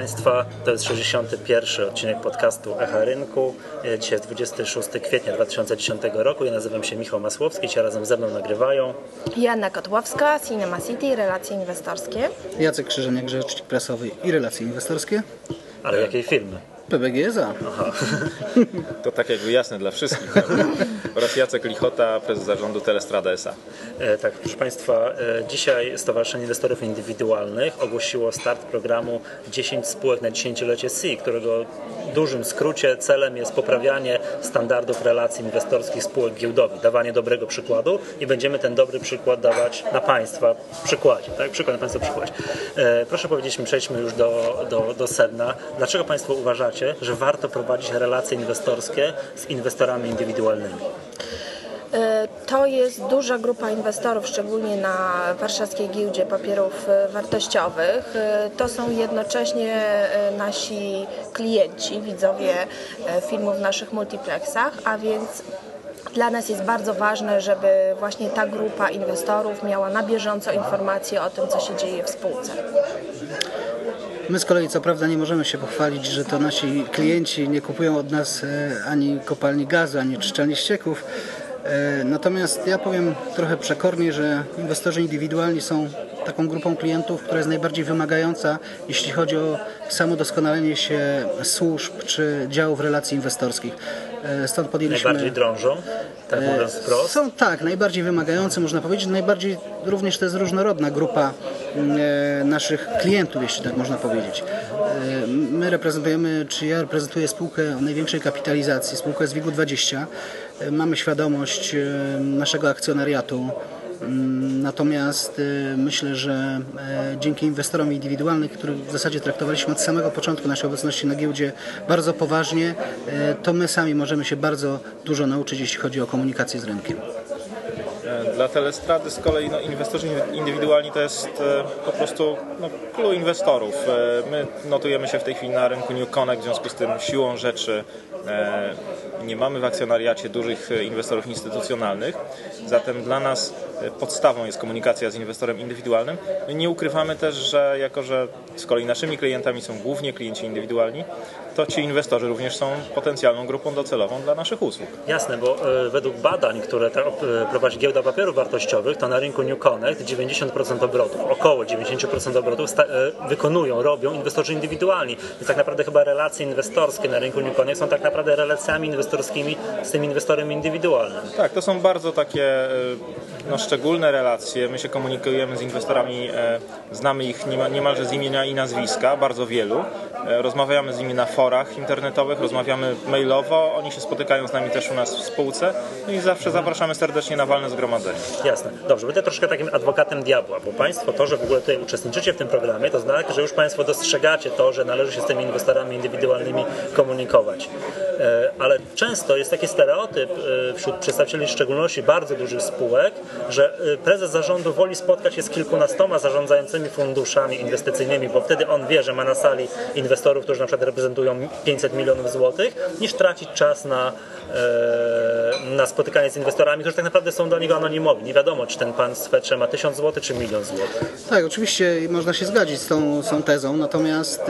Państwa, to jest 61. odcinek podcastu Echa Rynku. Dzisiaj jest 26 kwietnia 2010 roku. Ja nazywam się Michał Masłowski, ci razem ze mną nagrywają. Joanna Kotłowska, Cinema City, relacje inwestorskie. Jacek Krzyżeniak, rzecznik prasowy i relacje inwestorskie. Ale jakiej firmy? PBGSA. Aha. To tak jakby jasne dla wszystkich. Oraz Jacek Lichota, prezes zarządu Telestrada S.A. E, tak, proszę Państwa, e, dzisiaj Stowarzyszenie Inwestorów Indywidualnych ogłosiło start programu 10 spółek na dziesięciolecie SI, którego w dużym skrócie celem jest poprawianie standardów relacji inwestorskich spółek giełdowych, dawanie dobrego przykładu i będziemy ten dobry przykład dawać na Państwa przykładzie, tak? Przykład na Państwa przykładzie. E, proszę powiedzieć mi, przejdźmy już do, do, do sedna. Dlaczego Państwo uważacie, że warto prowadzić relacje inwestorskie z inwestorami indywidualnymi? To jest duża grupa inwestorów, szczególnie na warszawskiej giełdzie papierów wartościowych. To są jednocześnie nasi klienci, widzowie filmów w naszych multiplexach, a więc dla nas jest bardzo ważne, żeby właśnie ta grupa inwestorów miała na bieżąco informacje o tym, co się dzieje w spółce. My z kolei co prawda nie możemy się pochwalić, że to nasi klienci nie kupują od nas ani kopalni gazu, ani czyszczalni ścieków. Natomiast ja powiem trochę przekornie, że inwestorzy indywidualni są taką grupą klientów, która jest najbardziej wymagająca, jeśli chodzi o samo doskonalenie się służb czy działów relacji inwestorskich. Stąd podjęliśmy... Najbardziej drążą, tak mówiąc wprost? Są tak, najbardziej wymagające, można powiedzieć. Najbardziej również to jest różnorodna grupa naszych klientów, jeśli tak można powiedzieć. My reprezentujemy, czy ja reprezentuję spółkę o największej kapitalizacji, spółkę z WIG-20. Mamy świadomość naszego akcjonariatu, Natomiast myślę, że dzięki inwestorom indywidualnym, których w zasadzie traktowaliśmy od samego początku naszej obecności na giełdzie bardzo poważnie, to my sami możemy się bardzo dużo nauczyć, jeśli chodzi o komunikację z rynkiem. Dla Telestrady z kolei no, inwestorzy indywidualni to jest po prostu no, clue inwestorów. My notujemy się w tej chwili na rynku New Connect, w związku z tym siłą rzeczy nie mamy w akcjonariacie dużych inwestorów instytucjonalnych, zatem dla nas podstawą jest komunikacja z inwestorem indywidualnym. Nie ukrywamy też, że jako, że z kolei naszymi klientami są głównie klienci indywidualni, to ci inwestorzy również są potencjalną grupą docelową dla naszych usług. Jasne, bo według badań, które prowadzi giełda papierów wartościowych, to na rynku New Connect 90% obrotów, około 90% obrotów wykonują, robią inwestorzy indywidualni. Więc tak naprawdę chyba relacje inwestorskie na rynku New Connect są tak naprawdę relacjami inwestorskimi z tym inwestorem indywidualnym. Tak, to są bardzo takie no, szczególne relacje. My się komunikujemy z inwestorami, znamy ich niemalże z imienia i nazwiska, bardzo wielu. Rozmawiamy z nimi na forach internetowych, rozmawiamy mailowo, oni się spotykają z nami też u nas w spółce no i zawsze zapraszamy serdecznie na walne zgromadzenie. Jasne. Dobrze, będę troszkę takim adwokatem diabła, bo Państwo to, że w ogóle tutaj uczestniczycie w tym programie, to znaczy, że już Państwo dostrzegacie to, że należy się z tymi inwestorami indywidualnymi komunikować. Ale często jest taki stereotyp wśród przedstawicieli w szczególności bardzo dużych spółek, że prezes zarządu woli spotkać się z kilkunastoma zarządzającymi funduszami inwestycyjnymi, bo wtedy on wie, że ma na sali inwestorów, którzy na przykład reprezentują 500 milionów złotych, niż tracić czas na, na spotykanie z inwestorami, którzy tak naprawdę są dla niego anonimowi. Nie wiadomo, czy ten pan z Fetrze ma 1000 złotych, czy milion złotych. Tak, oczywiście można się zgodzić z tą, z tą tezą, natomiast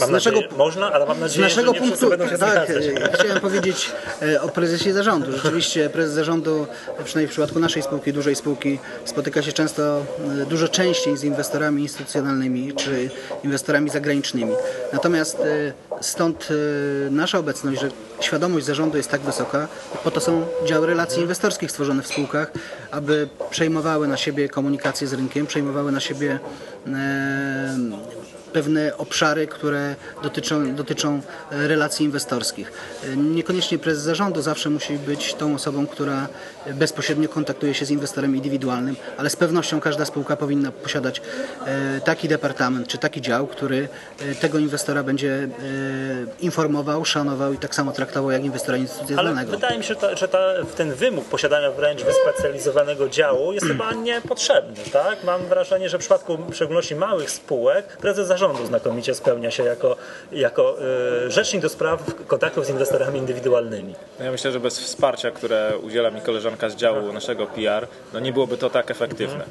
Mam z naszego, nadzieję, można, ale mam nadzieję, z naszego że nie punktu, będą się tak, zgadzać. chciałem powiedzieć o prezesie zarządu. Rzeczywiście prezes zarządu, przynajmniej w przypadku naszej spółki, dużej spółki, spotyka się często dużo częściej z inwestorami instytucjonalnymi czy inwestorami zagranicznymi. Natomiast stąd nasza obecność, że świadomość zarządu jest tak wysoka, po to są działy relacji inwestorskich stworzone w spółkach, aby przejmowały na siebie komunikację z rynkiem, przejmowały na siebie pewne obszary, które dotyczą, dotyczą relacji inwestorskich. Niekoniecznie prezes zarządu zawsze musi być tą osobą, która bezpośrednio kontaktuje się z inwestorem indywidualnym, ale z pewnością każda spółka powinna posiadać taki departament czy taki dział, który tego inwestora będzie informował, szanował i tak samo traktował jak inwestora instytucjonalnego. Ale wydaje mi się, że, ta, że ta, ten wymóg posiadania wręcz wyspecjalizowanego działu jest chyba niepotrzebny. Tak? Mam wrażenie, że w przypadku w szczególności małych spółek prezes zarządu znakomicie spełnia się jako, jako y, rzecznik do spraw kontaktów z inwestorami indywidualnymi. No ja myślę, że bez wsparcia, które udziela mi koleżanka z działu naszego PR, no nie byłoby to tak efektywne.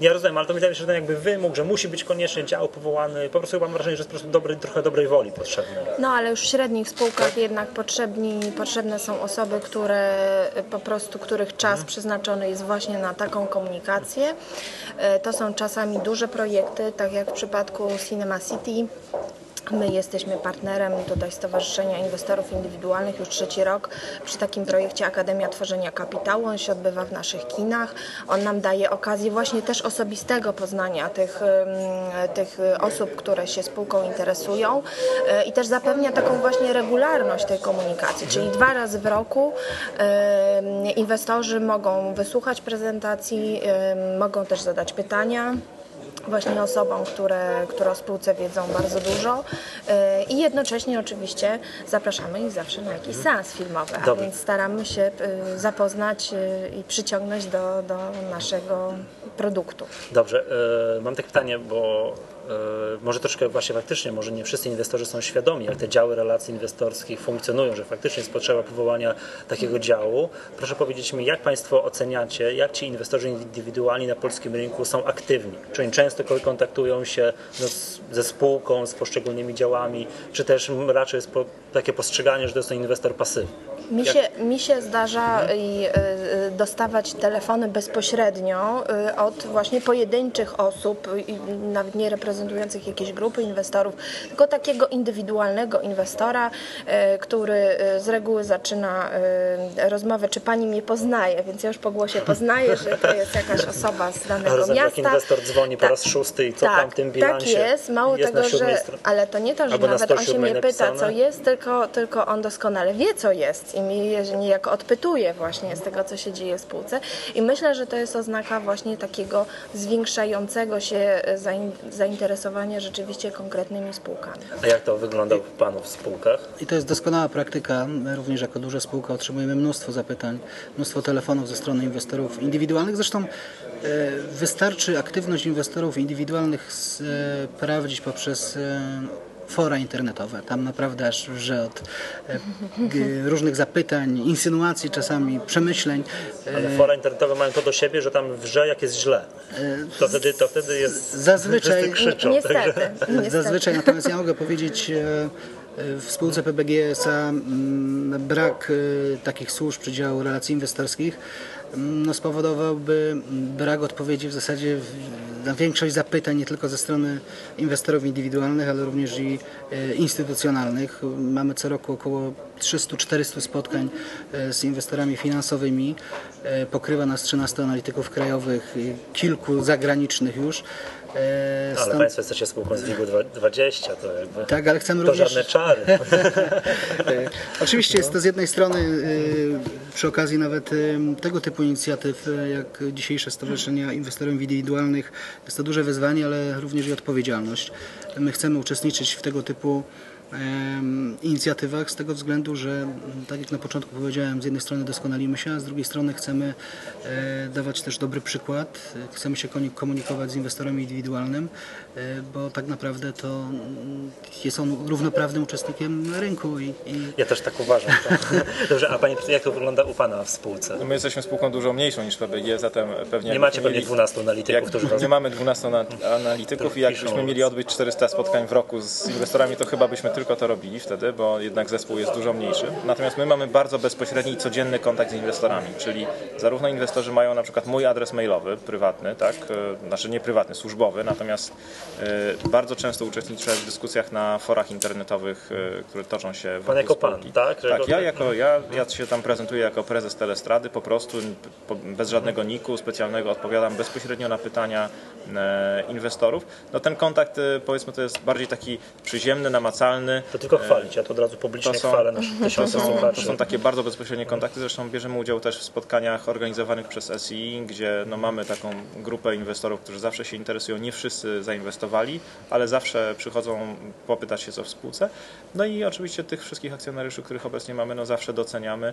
Ja rozumiem, ale to wydaje mi się, że ten jakby wymóg, że musi być koniecznie dział powołany, po prostu mam wrażenie, że jest po prostu dobry, trochę dobrej woli potrzebny. No ale już w średnich spółkach jednak potrzebni, potrzebne są osoby, które po prostu, których czas przeznaczony jest właśnie na taką komunikację. Y, To są czasami duże projekty, tak jak w przypadku Cinema City. My jesteśmy partnerem tutaj Stowarzyszenia Inwestorów Indywidualnych już trzeci rok przy takim projekcie Akademia Tworzenia Kapitału. On się odbywa w naszych kinach. On nam daje okazję właśnie też osobistego poznania tych, tych osób, które się spółką interesują y, i też zapewnia taką właśnie regularność tej komunikacji, czyli dwa razy w roku inwestorzy mogą wysłuchać prezentacji, mogą też zadać pytania właśnie osobom, które, które o spółce wiedzą bardzo dużo yy, i jednocześnie oczywiście zapraszamy ich zawsze na jakiś seans filmowy, a Dobra. więc staramy się yy, zapoznać yy, i przyciągnąć do, do naszego produktu. Dobrze, e, mam takie pytanie, bo e, może troszkę właśnie faktycznie, może nie wszyscy inwestorzy są świadomi, jak te działy relacji inwestorskich funkcjonują, że faktycznie jest potrzeba powołania takiego działu. Proszę powiedzieć mi, jak Państwo oceniacie, jak ci inwestorzy indywidualni na polskim rynku są aktywni? Czy oni często kontaktują się no, z, ze spółką, z poszczególnymi działami, czy też raczej jest po, takie postrzeganie, że to jest to inwestor pasywny? Mi Jak- się, mi się zdarza i, y, y, dostawać telefony bezpośrednio y, od właśnie pojedynczych osób, y, nawet nie reprezentujących jakiejś grupy inwestorów, tylko takiego indywidualnego inwestora, który z reguły zaczyna rozmowę, czy pani mnie poznaje, więc ja już po głosie poznaję, że to jest jakaś osoba z danego jak miasta. inwestor dzwoni po raz szósty i co tak, tam w tym bilansie Tak jest, mało jest tego, że, ale to nie to, że Albo na nawet on się 107 mnie pyta, napisane? co jest, tylko, tylko on doskonale wie, co jest i mnie niejako odpytuje właśnie z tego, co się dzieje w spółce. I myślę, że to jest oznaka właśnie takiego zwiększającego się e, zain- zainteresowania rzeczywiście konkretnymi spółkami. A jak to wygląda u Panów w spółkach? I to jest doskonała praktyka. My również jako duża spółka otrzymujemy mnóstwo zapytań, mnóstwo telefonów ze strony inwestorów indywidualnych. Zresztą e, wystarczy aktywność inwestorów indywidualnych sprawdzić poprzez e, fora internetowe. Tam naprawdę aż wrze od e, różnych zapytań, insynuacji czasami, przemyśleń. E, Ale fora internetowe mają to do siebie, że tam wrze jak jest źle. To wtedy, to wtedy jest... Zazwyczaj- krzyczą. Niestety, Także... niestety. Zazwyczaj natomiast ja mogę powiedzieć, e, e, w spółce PBG SA mm, brak e, takich służb czy działu relacji inwestorskich no, spowodowałby brak odpowiedzi w zasadzie na większość zapytań nie tylko ze strony inwestorów indywidualnych, ale również i e, instytucjonalnych. Mamy co roku około 300-400 spotkań e, z inwestorami finansowymi. E, Pokrywa nas 13 analityków krajowych, kilku zagranicznych już. E, Ale stąd- Państwo jesteście spółką z WIG-20, to jakby... tak, ale chcemy To również. żadne czary. Oczywiście jest to z jednej strony przy okazji nawet tego typu inicjatyw, jak dzisiejsze Stowarzyszenia Inwestorów Indywidualnych, jest to duże wyzwanie, ale również i odpowiedzialność. My chcemy uczestniczyć w tego typu inicjatywach z tego względu, że tak jak na początku powiedziałem, z jednej strony doskonalimy się, a z drugiej strony chcemy e, dawać też dobry przykład, chcemy się komunikować z inwestorem indywidualnym, e, bo tak naprawdę to jest on równoprawnym uczestnikiem rynku i, i Ja też tak uważam. Tak. Dobrze, a Panie, jak to wygląda u Pana w spółce? No my jesteśmy spółką dużo mniejszą niż PBG, zatem pewnie... Nie macie pewnie mieli- 12 analityków, Jak którzy nie mamy 12 ana- analityków i jakbyśmy mieli odbyć 400 spotkań w roku z inwestorami, to chyba byśmy tylko to robili wtedy, bo jednak zespół jest dużo mniejszy. Natomiast my mamy bardzo bezpośredni i codzienny kontakt z inwestorami, czyli zarówno inwestorzy mają na przykład mój adres mailowy, prywatny, tak, e, znaczy nie prywatny, służbowy, natomiast e, bardzo często uczestniczę w dyskusjach na forach internetowych, e, które toczą się wokół jako pan, tak? Że Tak, ja jako ja, ja się tam prezentuję jako prezes Telestrady, po prostu bez żadnego niku specjalnego odpowiadam bezpośrednio na pytania inwestorów. No ten kontakt powiedzmy to jest bardziej taki przyziemny, namacalny. To tylko chwalić, ja to od razu publicznie To są- chwalę naszych To tysiące są, to są takie bardzo bezpośrednie kontakty, zresztą bierzemy udział też w spotkaniach organizowanych przez SI, gdzie no, mamy taką grupę inwestorów, którzy zawsze się interesują, nie wszyscy zainwestowali, ale zawsze przychodzą popytać się co w spółce. No i oczywiście tych wszystkich akcjonariuszy, których obecnie mamy, no zawsze doceniamy.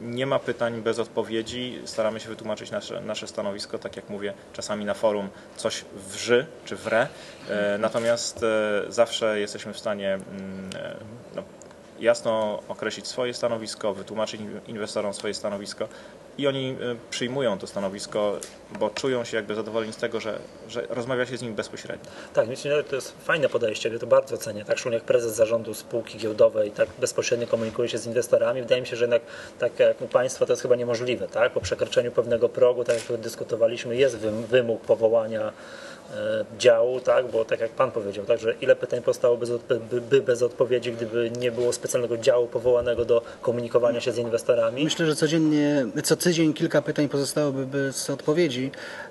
Nie ma pytań bez odpowiedzi, staramy się wytłumaczyć nasze, nasze stanowisko, tak jak mówię, czasami na forum coś wrzy czy wre, e, natomiast e, zawsze jesteśmy w stanie no, jasno określić swoje stanowisko, wytłumaczyć inwestorom swoje stanowisko i oni e, przyjmują to stanowisko, bo czują się jakby zadowoleni z tego, że, że rozmawia się z nimi bezpośrednio. Tak, myślę, że to jest fajne podejście, ja to bardzo cenię. Tak, szczególnie jak prezes zarządu spółki giełdowej tak bezpośrednio komunikuje się z inwestorami. Wydaje mi się, że jednak tak jak u Państwa to jest chyba niemożliwe. Tak? Po przekroczeniu pewnego progu, tak jak dyskutowaliśmy, jest wymóg powołania E, działu, tak? bo tak jak Pan powiedział, tak, że ile pytań powstało bez, by, by bez odpowiedzi, gdyby nie było specjalnego działu powołanego do komunikowania się z inwestorami? Myślę, że codziennie, co tydzień kilka pytań pozostałoby bez odpowiedzi,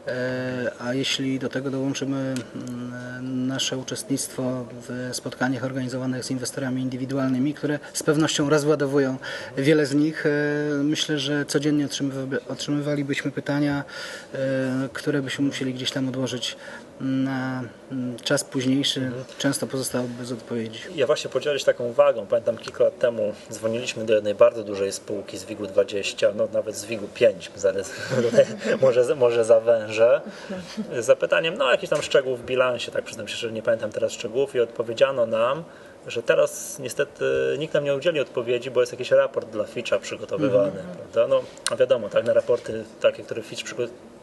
e, a jeśli do tego dołączymy mm, nasze uczestnictwo w spotkaniach organizowanych z inwestorami indywidualnymi, które z pewnością rozładowują wiele z nich, e, myślę, że codziennie otrzymywalibyśmy pytania, które byśmy musieli gdzieś tam odłożyć na mm, czas późniejszy często pozostał bez odpowiedzi. Ja właśnie podzielę się taką uwagą. Pamiętam kilka lat temu dzwoniliśmy do jednej bardzo dużej spółki z WIG-u 20, no nawet z WIG-u 5, może, może zawężę, z zapytaniem, no jakiś tam szczegół w bilansie, tak przyznam się, że nie pamiętam teraz szczegółów i odpowiedziano nam, że teraz niestety nikt nam nie udzieli odpowiedzi, bo jest jakiś raport dla Fitcha przygotowywany. Mm. Prawda? No, a wiadomo, tak, na raporty takie, które Fitch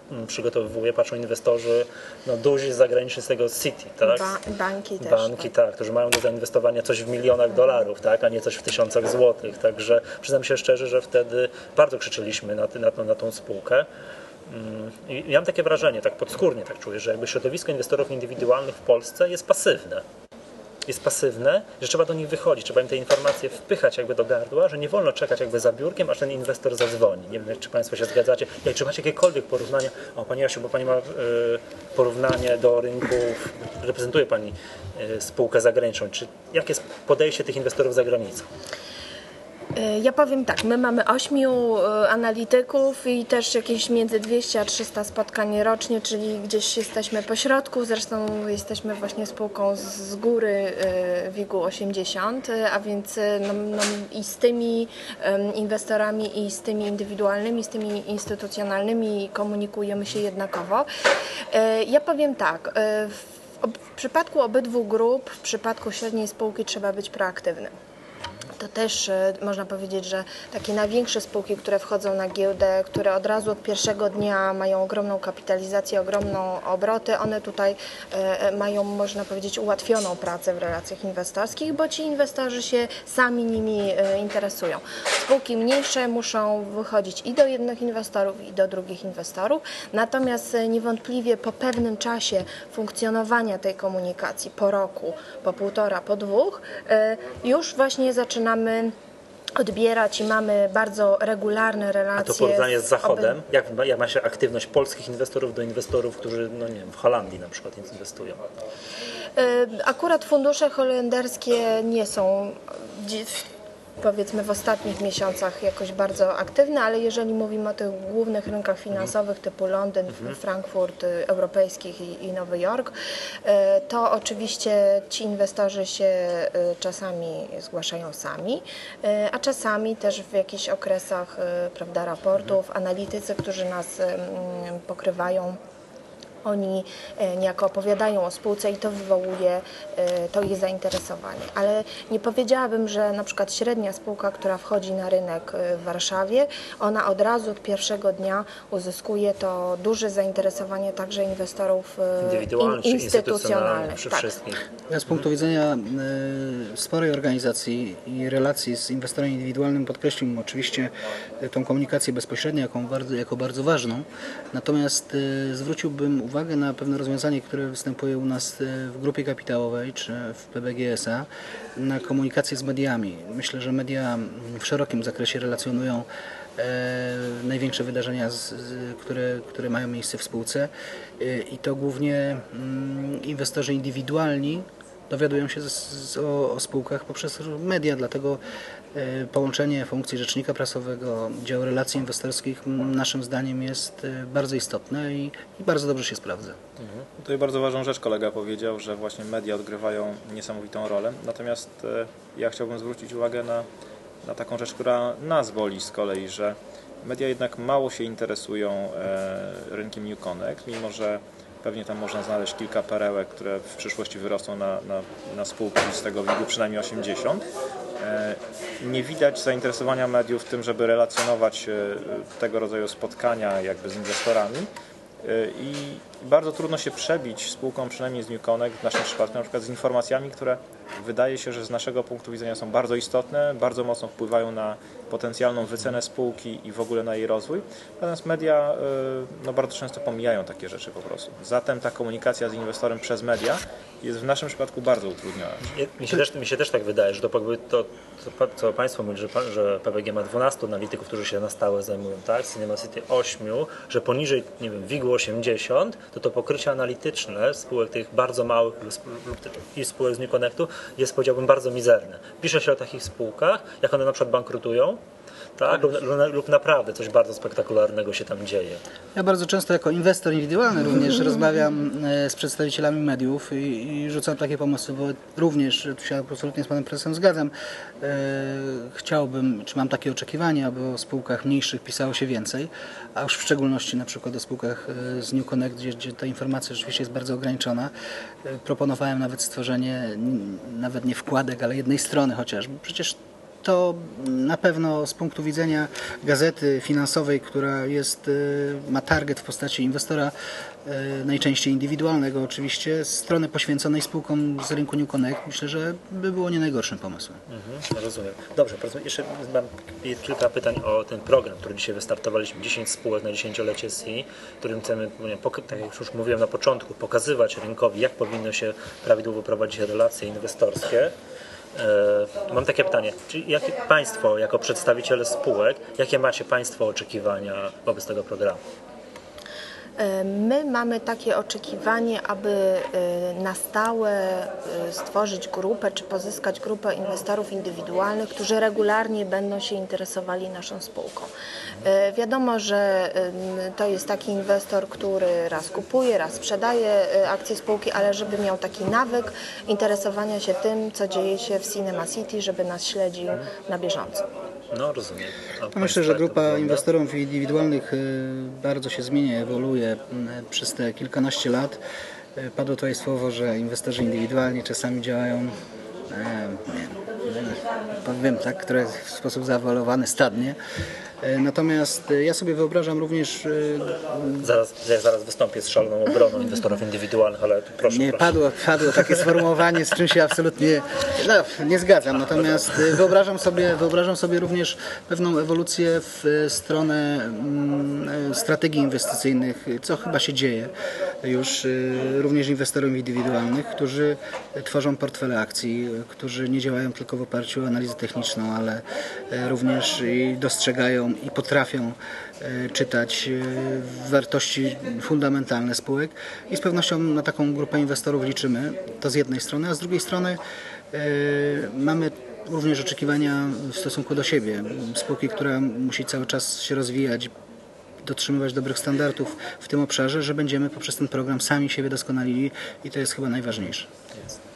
przygotowuje, Mm, przygotowuje, patrzą inwestorzy no, duzi zagraniczni z tego City, tak? Ba banki też. Banki, tak. tak, którzy mają do zainwestowania coś w milionach dolarów, tak, a nie coś w tysiącach złotych. Także przyznam się szczerze, że wtedy bardzo krzyczyliśmy na, na, na tą spółkę. Mm, I ja mam takie wrażenie, tak podskórnie tak czuję, że jakby środowisko inwestorów indywidualnych w Polsce jest pasywne jest pasywne, że trzeba do nich wychodzić, trzeba im te informacje wpychać jakby do gardła, że nie wolno czekać jakby za biurkiem, aż ten inwestor zadzwoni. Nie wiem, czy Państwo się zgadzacie. Jak czy macie jakiekolwiek porównania, o Pani Jasiu, bo Pani ma y, porównanie do rynków, reprezentuje Pani y, spółkę zagraniczną, czy jakie jest podejście tych inwestorów za granicą? E, ja powiem tak, my mamy ośmiu e, analityków i też jakieś między 200 a 300 spotkań rocznie, czyli gdzieś jesteśmy po środku, zresztą jesteśmy właśnie spółką z góry WIG-u 80, a więc no, no, i z tymi inwestorami i z tymi indywidualnymi, z tymi instytucjonalnymi komunikujemy się jednakowo. E, ja powiem tak, w przypadku obydwu grup, w przypadku średniej spółki trzeba być proaktywnym to też e, można powiedzieć, że takie największe spółki, które wchodzą na giełdę, które od razu od pierwszego dnia mają ogromną kapitalizację, ogromną obroty, one tutaj e, e, mają, można powiedzieć, ułatwioną pracę w relacjach inwestorskich, bo ci inwestorzy się sami nimi interesują. Spółki mniejsze muszą wychodzić i do jednych inwestorów, i do drugich inwestorów, natomiast niewątpliwie po pewnym czasie funkcjonowania tej komunikacji, po roku, po półtora, po dwóch, już właśnie zaczyna zaczynamy odbierać i mamy bardzo regularne relacje. A to porównanie z Zachodem, jak, jak ma się aktywność polskich inwestorów do inwestorów, którzy no nie wiem, w Holandii na przykład inwestują? E, akurat fundusze holenderskie nie są powiedzmy w ostatnich miesiącach jakoś bardzo aktywne, ale jeżeli mówimy o tych głównych rynkach finansowych typu Londyn, mhm. Frankfurt, y, europejskich i, i, Nowy Jork, y, to oczywiście ci inwestorzy się y, czasami zgłaszają sami, a czasami też w jakichś okresach prawda, raportów, mhm. analitycy, którzy nas pokrywają oni e, niejako opowiadają o spółce i to wywołuje e, to ich zainteresowanie. Ale nie powiedziałabym, że na przykład średnia spółka, która wchodzi na rynek e, w Warszawie, ona od razu od pierwszego dnia uzyskuje to duże zainteresowanie także inwestorów indywidualnych, in, instytucjonalnych. Tak. Ja z punktu widzenia sporej organizacji i relacji z inwestorem indywidualnym podkreśliłbym oczywiście tą komunikację bezpośrednią jako bardzo, jako bardzo ważną. Natomiast zwróciłbym uwagę na pewne rozwiązanie, które występuje u nas e, w grupie kapitałowej czy w PBGSA na komunikację z mediami. Myślę, że media w szerokim zakresie relacjonują e, największe wydarzenia, które, które mają miejsce w spółce e, i to głównie mm, inwestorzy indywidualni dowiadują się o, o, spółkach poprzez media, dlatego połączenie funkcji rzecznika prasowego, działu relacji inwestorskich naszym zdaniem jest e, bardzo istotne i, i bardzo dobrze się sprawdza. Mhm. Tutaj bardzo ważną rzecz kolega powiedział, że właśnie media odgrywają niesamowitą rolę. Natomiast e, ja chciałbym zwrócić uwagę na, na taką rzecz, która nas boli z kolei, że media jednak mało się interesują rynkiem New Connect, mimo że Pewnie tam można znaleźć kilka perełek, które w przyszłości wyrosną na, na, na spółki z tego wigu przynajmniej 80 e, nie widać zainteresowania mediów tym, żeby relacjonować e, tego rodzaju spotkania jakby z inwestorami. E, Bardzo trudno się przebić spółką, przynajmniej z New Connect, w naszym przypadku na przykład z informacjami, które wydaje się, że z naszego punktu widzenia są bardzo istotne, bardzo mocno wpływają na potencjalną wycenę spółki i w ogóle na jej rozwój. Natomiast media y, no, bardzo często pomijają takie rzeczy po prostu. Zatem ta komunikacja z inwestorem przez media jest w naszym przypadku bardzo utrudniona. Mi się też, mi się też tak wydaje, że to, jakby to co, Państwo mówili, że, że PPG ma 12 analityków, którzy się na stałe zajmują, tak? Cinema City 8, że poniżej, nie wiem, WIG 80, to to pokrycie analityczne spółek tych bardzo małych i spółek z New Connectu jest powiedziałbym bardzo mizerne. Pisze się o takich spółkach, jak one na przykład bankrutują, tak? Lub, lub, naprawdę coś bardzo spektakularnego się tam dzieje. Ja bardzo często jako inwestor indywidualny również rozmawiam e, z przedstawicielami mediów i, i rzucam takie pomysły, bo również tu się absolutnie z panem prezesem zgadzam. E, chciałbym, czy mam takie oczekiwania, aby o spółkach mniejszych pisało się więcej, a już w szczególności na przykład o spółkach e, z New Connect, gdzie, gdzie ta informacja rzeczywiście jest bardzo ograniczona. E, proponowałem nawet stworzenie nawet nie wkładek, ale jednej strony chociażby. Przecież to na pewno z punktu widzenia gazety finansowej, która jest, y, ma target w postaci inwestora, y, najczęściej indywidualnego oczywiście, strony poświęconej spółkom z rynku New Connect, myślę, że by było nie najgorszym pomysłem. Mhm, rozumiem. Dobrze, jeszcze mam kilka pytań o ten program, który dzisiaj wystartowaliśmy. 10 spółek na dziesięciolecie SI, którym chcemy, tak jak już mówiłem na początku, pokazywać rynkowi, jak powinno się prawidłowo prowadzić relacje inwestorskie. E, mam takie pytanie, czy jakie Państwo, jako przedstawiciele spółek, jakie macie Państwo oczekiwania wobec tego programu? E, my mamy takie oczekiwanie, aby e, na stałe e, stworzyć grupę czy pozyskać grupę inwestorów indywidualnych, którzy regularnie będą się interesowali naszą spółką. Wiadomo, że to jest taki inwestor, który raz kupuje, raz sprzedaje akcje spółki, ale żeby miał taki nawyk interesowania się tym, co dzieje się w Cinema City, żeby nas śledził na bieżąco. No, rozumiem. No myślę, że grupa inwestorów indywidualnych y, bardzo się zmienia, ewoluuje y, przez te kilkanaście lat. Y, padło tutaj słowo, że inwestorzy indywidualni czasami działają nie, powiem tak, które w sposób zaawalowany stadnie. E, natomiast e, ja sobie wyobrażam również... E, zaraz, ja zaraz wystąpię z szaloną obroną inwestorów indywidualnych, ale proszę. Nie, proszę. Padło, padło takie sformułowanie, z czym się absolutnie no, nie zgadzam. Natomiast wyobrażam sobie, wyobrażam sobie również pewną ewolucję w stronę mm, strategii inwestycyjnych, co chyba się dzieje już również inwestorów indywidualnych, którzy tworzą portfele akcji, którzy nie działają tylko w oparciu o analizę techniczną, ale również dostrzegają i potrafią e, czytać wartości fundamentalne spółek i z pewnością na taką grupę inwestorów liczymy. To z jednej strony, a z drugiej strony mamy również oczekiwania w stosunku do siebie. Spółki, która musi cały czas się rozwijać, dotrzymywać dobrych standardów w tym obszarze, że będziemy poprzez ten program sami siebie doskonalili i to jest chyba najważniejsze.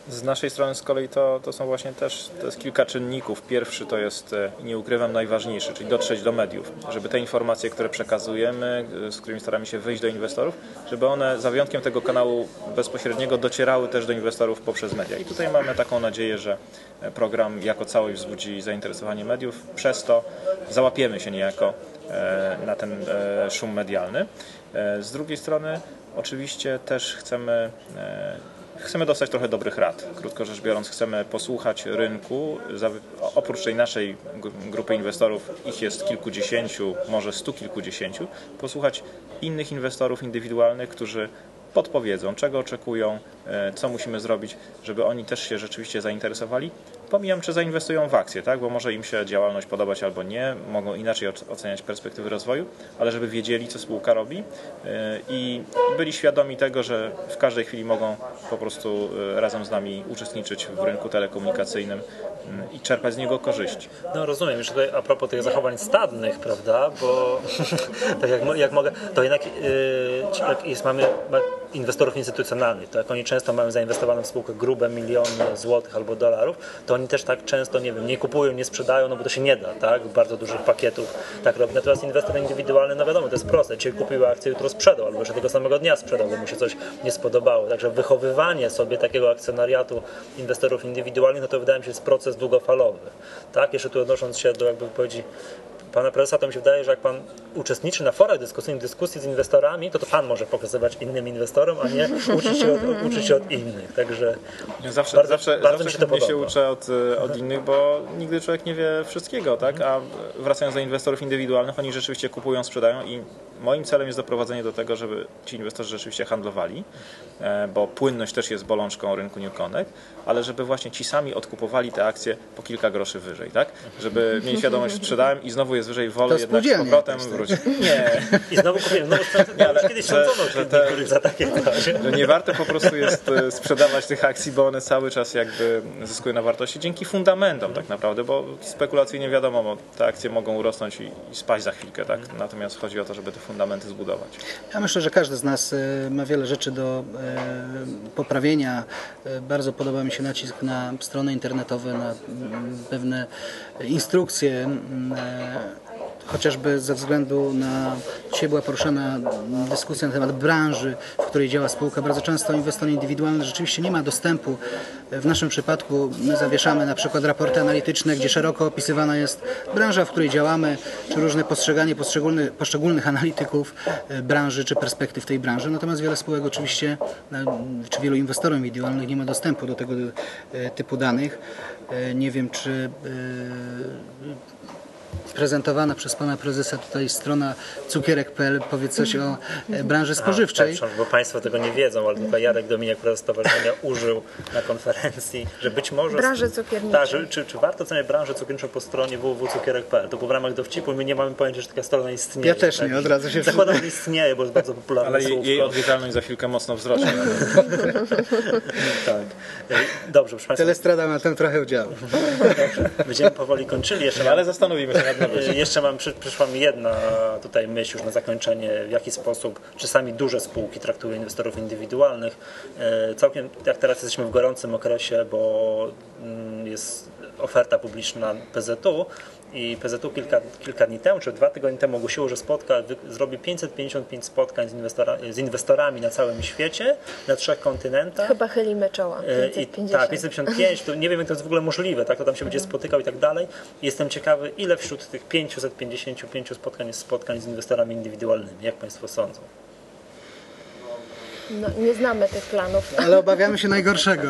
Z naszej strony z kolei to, to są właśnie też to jest kilka czynników. Pierwszy to jest, e, nie ukrywam, najważniejszy, czyli dotrzeć do mediów, żeby te informacje, które przekazujemy, e, z którymi staramy się wyjść do inwestorów, żeby one za wyjątkiem tego kanału bezpośredniego docierały też do inwestorów poprzez media. I tutaj mamy taką nadzieję, że e, program jako całość wzbudzi zainteresowanie mediów, przez to załapiemy się niejako na ten szum medialny. Z drugiej strony oczywiście też chcemy Chcemy dostać trochę dobrych rad. Krótko rzecz biorąc, chcemy posłuchać rynku. Oprócz tej naszej grupy inwestorów, ich jest kilkudziesięciu, może stu kilkudziesięciu, posłuchać innych inwestorów indywidualnych, którzy podpowiedzą, czego oczekują, e, co musimy zrobić, żeby oni też się rzeczywiście zainteresowali. Pomijam, czy zainwestują w akcje, tak? bo może im się działalność podobać albo nie, mogą inaczej oceniać perspektywy rozwoju, ale żeby wiedzieli, co spółka robi e, i byli świadomi tego, że w każdej chwili mogą po prostu e, razem z nami uczestniczyć w rynku telekomunikacyjnym mm, i czerpać z niego korzyści. No rozumiem, już tutaj a propos tych zachowań stadnych, prawda, bo tak jak, jak mogę, to jednak yy, jest, mamy inwestorów instytucjonalnych, tak? Oni często mają zainwestowane w spółkę grube miliony złotych albo dolarów, to oni oni też tak często, nie wiem, nie kupują, nie sprzedają, no bo to się nie da, tak? Bardzo dużych pakietów tak robi. Natomiast inwestor indywidualny, no wiadomo, to jest proste. Dzisiaj kupił akcję, jutro sprzedał, albo jeszcze tego samego dnia sprzedał, bo mu się coś nie spodobało. Także wychowywanie sobie takiego akcjonariatu inwestorów indywidualnych, no to wydaje mi się jest proces długofalowy. Tak? Jeszcze tu odnosząc się do jakby wypowiedzi pana prezesa, to mi się wydaje, że jak pan uczestniczy na forach dyskusyjnych, dyskusji z inwestorami, to to pan może pokazywać innym inwestorom, a nie uczyć się od, uczyć się od innych. Także Ja Zawsze, bardzo, zawsze, bardzo zawsze mi się to się uczę od, e, od innych, bo nigdy człowiek nie wie wszystkiego, tak? A wracając do inwestorów indywidualnych, oni rzeczywiście kupują, sprzedają i moim celem jest doprowadzenie do tego, żeby ci inwestorzy rzeczywiście handlowali, e, bo płynność też jest bolączką rynku New Connect, ale żeby właśnie ci sami odkupowali te akcje po kilka groszy wyżej, tak? Żeby mieli świadomość, sprzedałem i znowu jest wyżej, wolę jednak z powrotem tak? wrócić. Nie, I znowu kupiłem, nie, ale kiedyś że- sądzono że te- za takie że nie warto po prostu jest e, sprzedawać tych akcji, bo one cały czas jakby zyskują na wartości dzięki fundamentom tak naprawdę, bo spekulacyjnie wiadomo, bo te akcje mogą urosnąć i, i spaść za chwilkę, tak? Natomiast chodzi o to, żeby te fundamenty zbudować. Ja myślę, że każdy z nas e, ma wiele rzeczy do e, poprawienia. Bardzo podoba mi się nacisk na strony internetowe, na mm, pewne instrukcje, mm, chociażby ze względu na, dzisiaj była poruszana dyskusja na temat branży, w której działa spółka. Bardzo często inwestor indywidualny rzeczywiście nie ma dostępu. W naszym przypadku my zawieszamy na przykład raporty analityczne, gdzie szeroko opisywana jest branża, w której działamy, czy różne postrzeganie poszczególnych, poszczególnych analityków e, branży, czy perspektyw tej branży. Natomiast wiele spółek oczywiście, e, czy wielu inwestorów indywidualnych nie ma dostępu do tego e, typu danych. Nie wiem, czy prezentowana przez pana prezesa tutaj strona cukierek.pl powie coś o e, branży spożywczej. Tak, przepraszam, bo Państwo tego nie wiedzą, ale tutaj Jarek Dominiak, prezes stowarzyszenia, użył na konferencji, że być może... Branży cukierniczej. Tak, że, czy, czy warto oceniać branżę cukierniczą po stronie www.cukierek.pl? To było w ramach dowcipu, my nie mamy pojęcia, że taka strona istnieje. Ja też nie, tak? od razu się Zakładam, że istnieje, bo jest bardzo popularne Ale jej, słówko. jej odwiedzalność za chwilkę mocno wzrośnie. Tak. E, Dobrze, proszę Państwa, Telestrada ma ten trochę udziału. będziemy powoli kończyli. Jeszcze Ale zastanowimy się Jeszcze mam, przy, przyszła mi jedna tutaj myśl już na zakończenie, w jaki sposób czasami duże spółki traktują inwestorów indywidualnych. E, Całkiem, jak teraz jesteśmy w gorącym okresie, bo mm, jest oferta publiczna PZU i PZU kilka, kilka dni temu, czy dwa tygodnie temu ogłosiło, że spotka, zrobi 555 spotkań z, inwestora, z inwestorami na całym świecie, na trzech kontynentach. Chyba chylimy czoła. E, I, 550. tak, 555, to nie wiem jak to jest w ogóle możliwe, tak, to tam się będzie spotykał i tak dalej. Jestem ciekawy, ile wśród tych 555 spotkań jest spotkań z inwestorami indywidualnymi, jak Państwo sądzą? No, nie znamy tych planów. Ale obawiamy się najgorszego.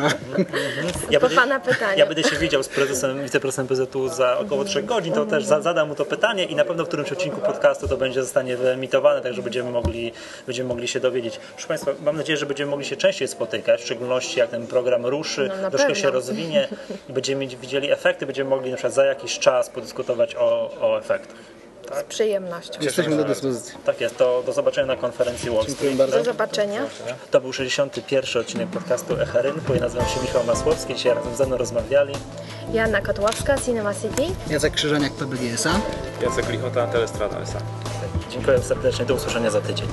Ja Po pana pytanie. Ja będę się widział z prezesem, wiceprezesem PZU za około 3 godzin, to też za, zadam mu to pytanie i na pewno w którymś odcinku podcastu to będzie zostanie wyemitowane, także będziemy mogli, będziemy mogli się dowiedzieć. Proszę Państwa, mam nadzieję, że będziemy mogli się częściej spotykać, w szczególności jak ten program ruszy, No, troszkę pewno. się rozwinie i będziemy widzieli efekty, będziemy mogli na przykład za jakiś czas podyskutować o, o efektach. Z przyjemnością. Jesteśmy do dyspozycji. Tak jest, to do zobaczenia na konferencji Wall Dziękuję Street. bardzo. Do zobaczenia. To był 61 odcinek podcastu Echa Rynku. Ja nazywam się Michał Masłowski. Dzisiaj razem ze mną rozmawiali. Joanna Kotłowska, Cinema City. Jacek Krzyżaniak, PBGSA. Jacek Lichota, Telestrada S.A. Dziękuję serdecznie. Do usłyszenia za tydzień.